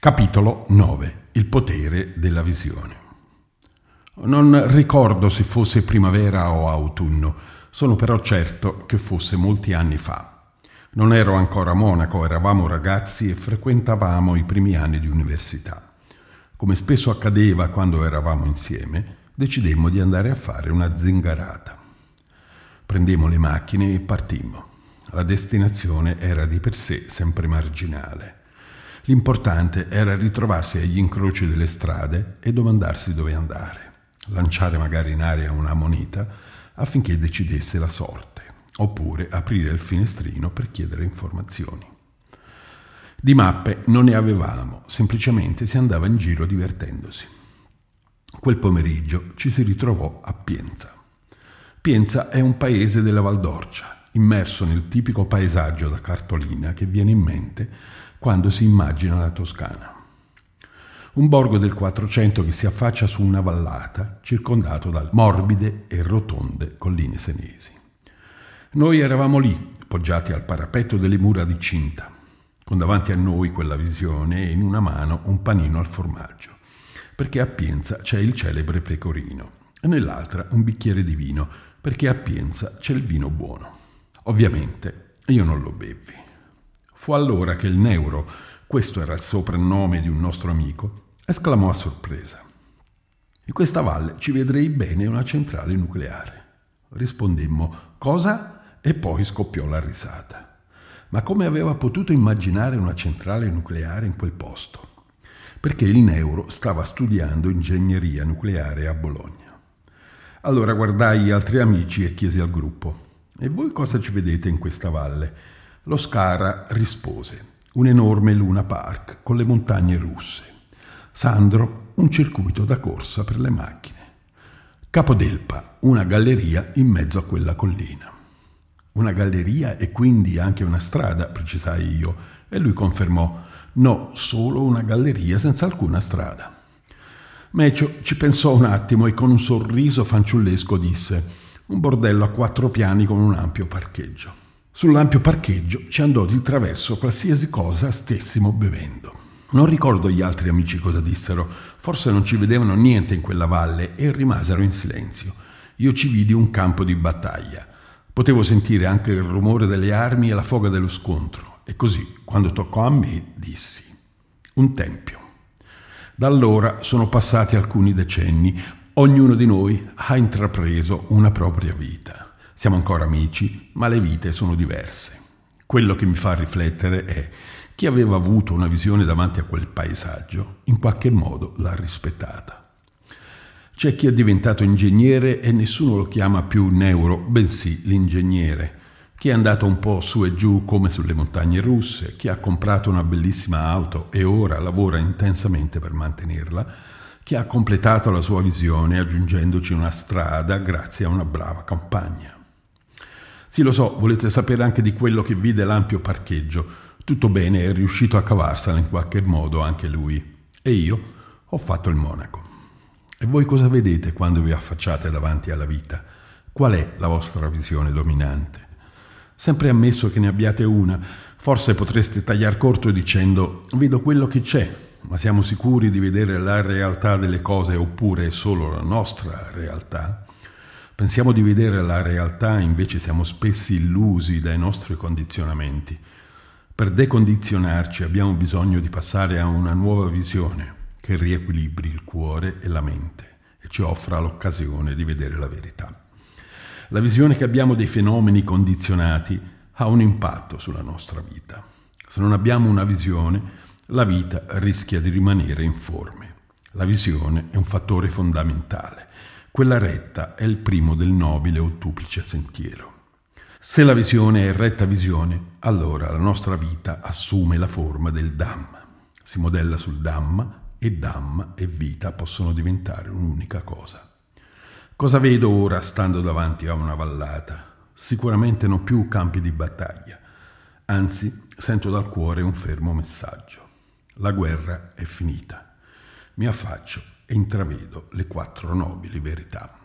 Capitolo 9. Il potere della visione. Non ricordo se fosse primavera o autunno, sono però certo che fosse molti anni fa. Non ero ancora monaco, eravamo ragazzi e frequentavamo i primi anni di università. Come spesso accadeva quando eravamo insieme, decidemmo di andare a fare una zingarata. Prendemmo le macchine e partimmo. La destinazione era di per sé sempre marginale. L'importante era ritrovarsi agli incroci delle strade e domandarsi dove andare, lanciare magari in aria una moneta affinché decidesse la sorte, oppure aprire il finestrino per chiedere informazioni. Di mappe non ne avevamo, semplicemente si andava in giro divertendosi. Quel pomeriggio ci si ritrovò a Pienza. Pienza è un paese della Valdorcia, immerso nel tipico paesaggio da cartolina che viene in mente quando si immagina la Toscana. Un borgo del Quattrocento che si affaccia su una vallata circondato da morbide e rotonde colline senesi. Noi eravamo lì, poggiati al parapetto delle mura di cinta, con davanti a noi quella visione e in una mano un panino al formaggio, perché a Pienza c'è il celebre pecorino e nell'altra un bicchiere di vino, perché a Pienza c'è il vino buono. Ovviamente io non lo bevi. Fu allora che il Neuro, questo era il soprannome di un nostro amico, esclamò a sorpresa. In questa valle ci vedrei bene una centrale nucleare. Rispondemmo cosa? E poi scoppiò la risata. Ma come aveva potuto immaginare una centrale nucleare in quel posto? Perché il Neuro stava studiando ingegneria nucleare a Bologna. Allora guardai gli altri amici e chiesi al gruppo: E voi cosa ci vedete in questa valle? Lo Scara rispose, un enorme Luna Park con le montagne russe. Sandro, un circuito da corsa per le macchine. Capodelpa, una galleria in mezzo a quella collina. Una galleria e quindi anche una strada, precisai io, e lui confermò, no, solo una galleria senza alcuna strada. Mecio ci pensò un attimo e con un sorriso fanciullesco disse, un bordello a quattro piani con un ampio parcheggio. Sull'ampio parcheggio ci andò di traverso qualsiasi cosa stessimo bevendo. Non ricordo gli altri amici cosa dissero, forse non ci vedevano niente in quella valle e rimasero in silenzio. Io ci vidi un campo di battaglia. Potevo sentire anche il rumore delle armi e la foga dello scontro. E così, quando toccò a me, dissi: Un tempio. Da allora sono passati alcuni decenni, ognuno di noi ha intrapreso una propria vita. Siamo ancora amici, ma le vite sono diverse. Quello che mi fa riflettere è chi aveva avuto una visione davanti a quel paesaggio, in qualche modo l'ha rispettata. C'è chi è diventato ingegnere e nessuno lo chiama più neuro, bensì l'ingegnere. Chi è andato un po' su e giù come sulle montagne russe, chi ha comprato una bellissima auto e ora lavora intensamente per mantenerla, chi ha completato la sua visione aggiungendoci una strada grazie a una brava campagna. Sì, lo so, volete sapere anche di quello che vide l'ampio parcheggio. Tutto bene, è riuscito a cavarsela in qualche modo anche lui. E io ho fatto il monaco. E voi cosa vedete quando vi affacciate davanti alla vita? Qual è la vostra visione dominante? Sempre ammesso che ne abbiate una, forse potreste tagliar corto dicendo vedo quello che c'è, ma siamo sicuri di vedere la realtà delle cose oppure solo la nostra realtà? Pensiamo di vedere la realtà, invece siamo spesso illusi dai nostri condizionamenti. Per decondizionarci abbiamo bisogno di passare a una nuova visione che riequilibri il cuore e la mente e ci offra l'occasione di vedere la verità. La visione che abbiamo dei fenomeni condizionati ha un impatto sulla nostra vita. Se non abbiamo una visione, la vita rischia di rimanere informe. La visione è un fattore fondamentale. Quella retta è il primo del nobile ottuplice sentiero. Se la visione è retta visione, allora la nostra vita assume la forma del Dhamma. Si modella sul Dhamma e Dhamma e vita possono diventare un'unica cosa. Cosa vedo ora stando davanti a una vallata? Sicuramente non più campi di battaglia, anzi sento dal cuore un fermo messaggio. La guerra è finita. Mi affaccio e intravedo le quattro nobili verità.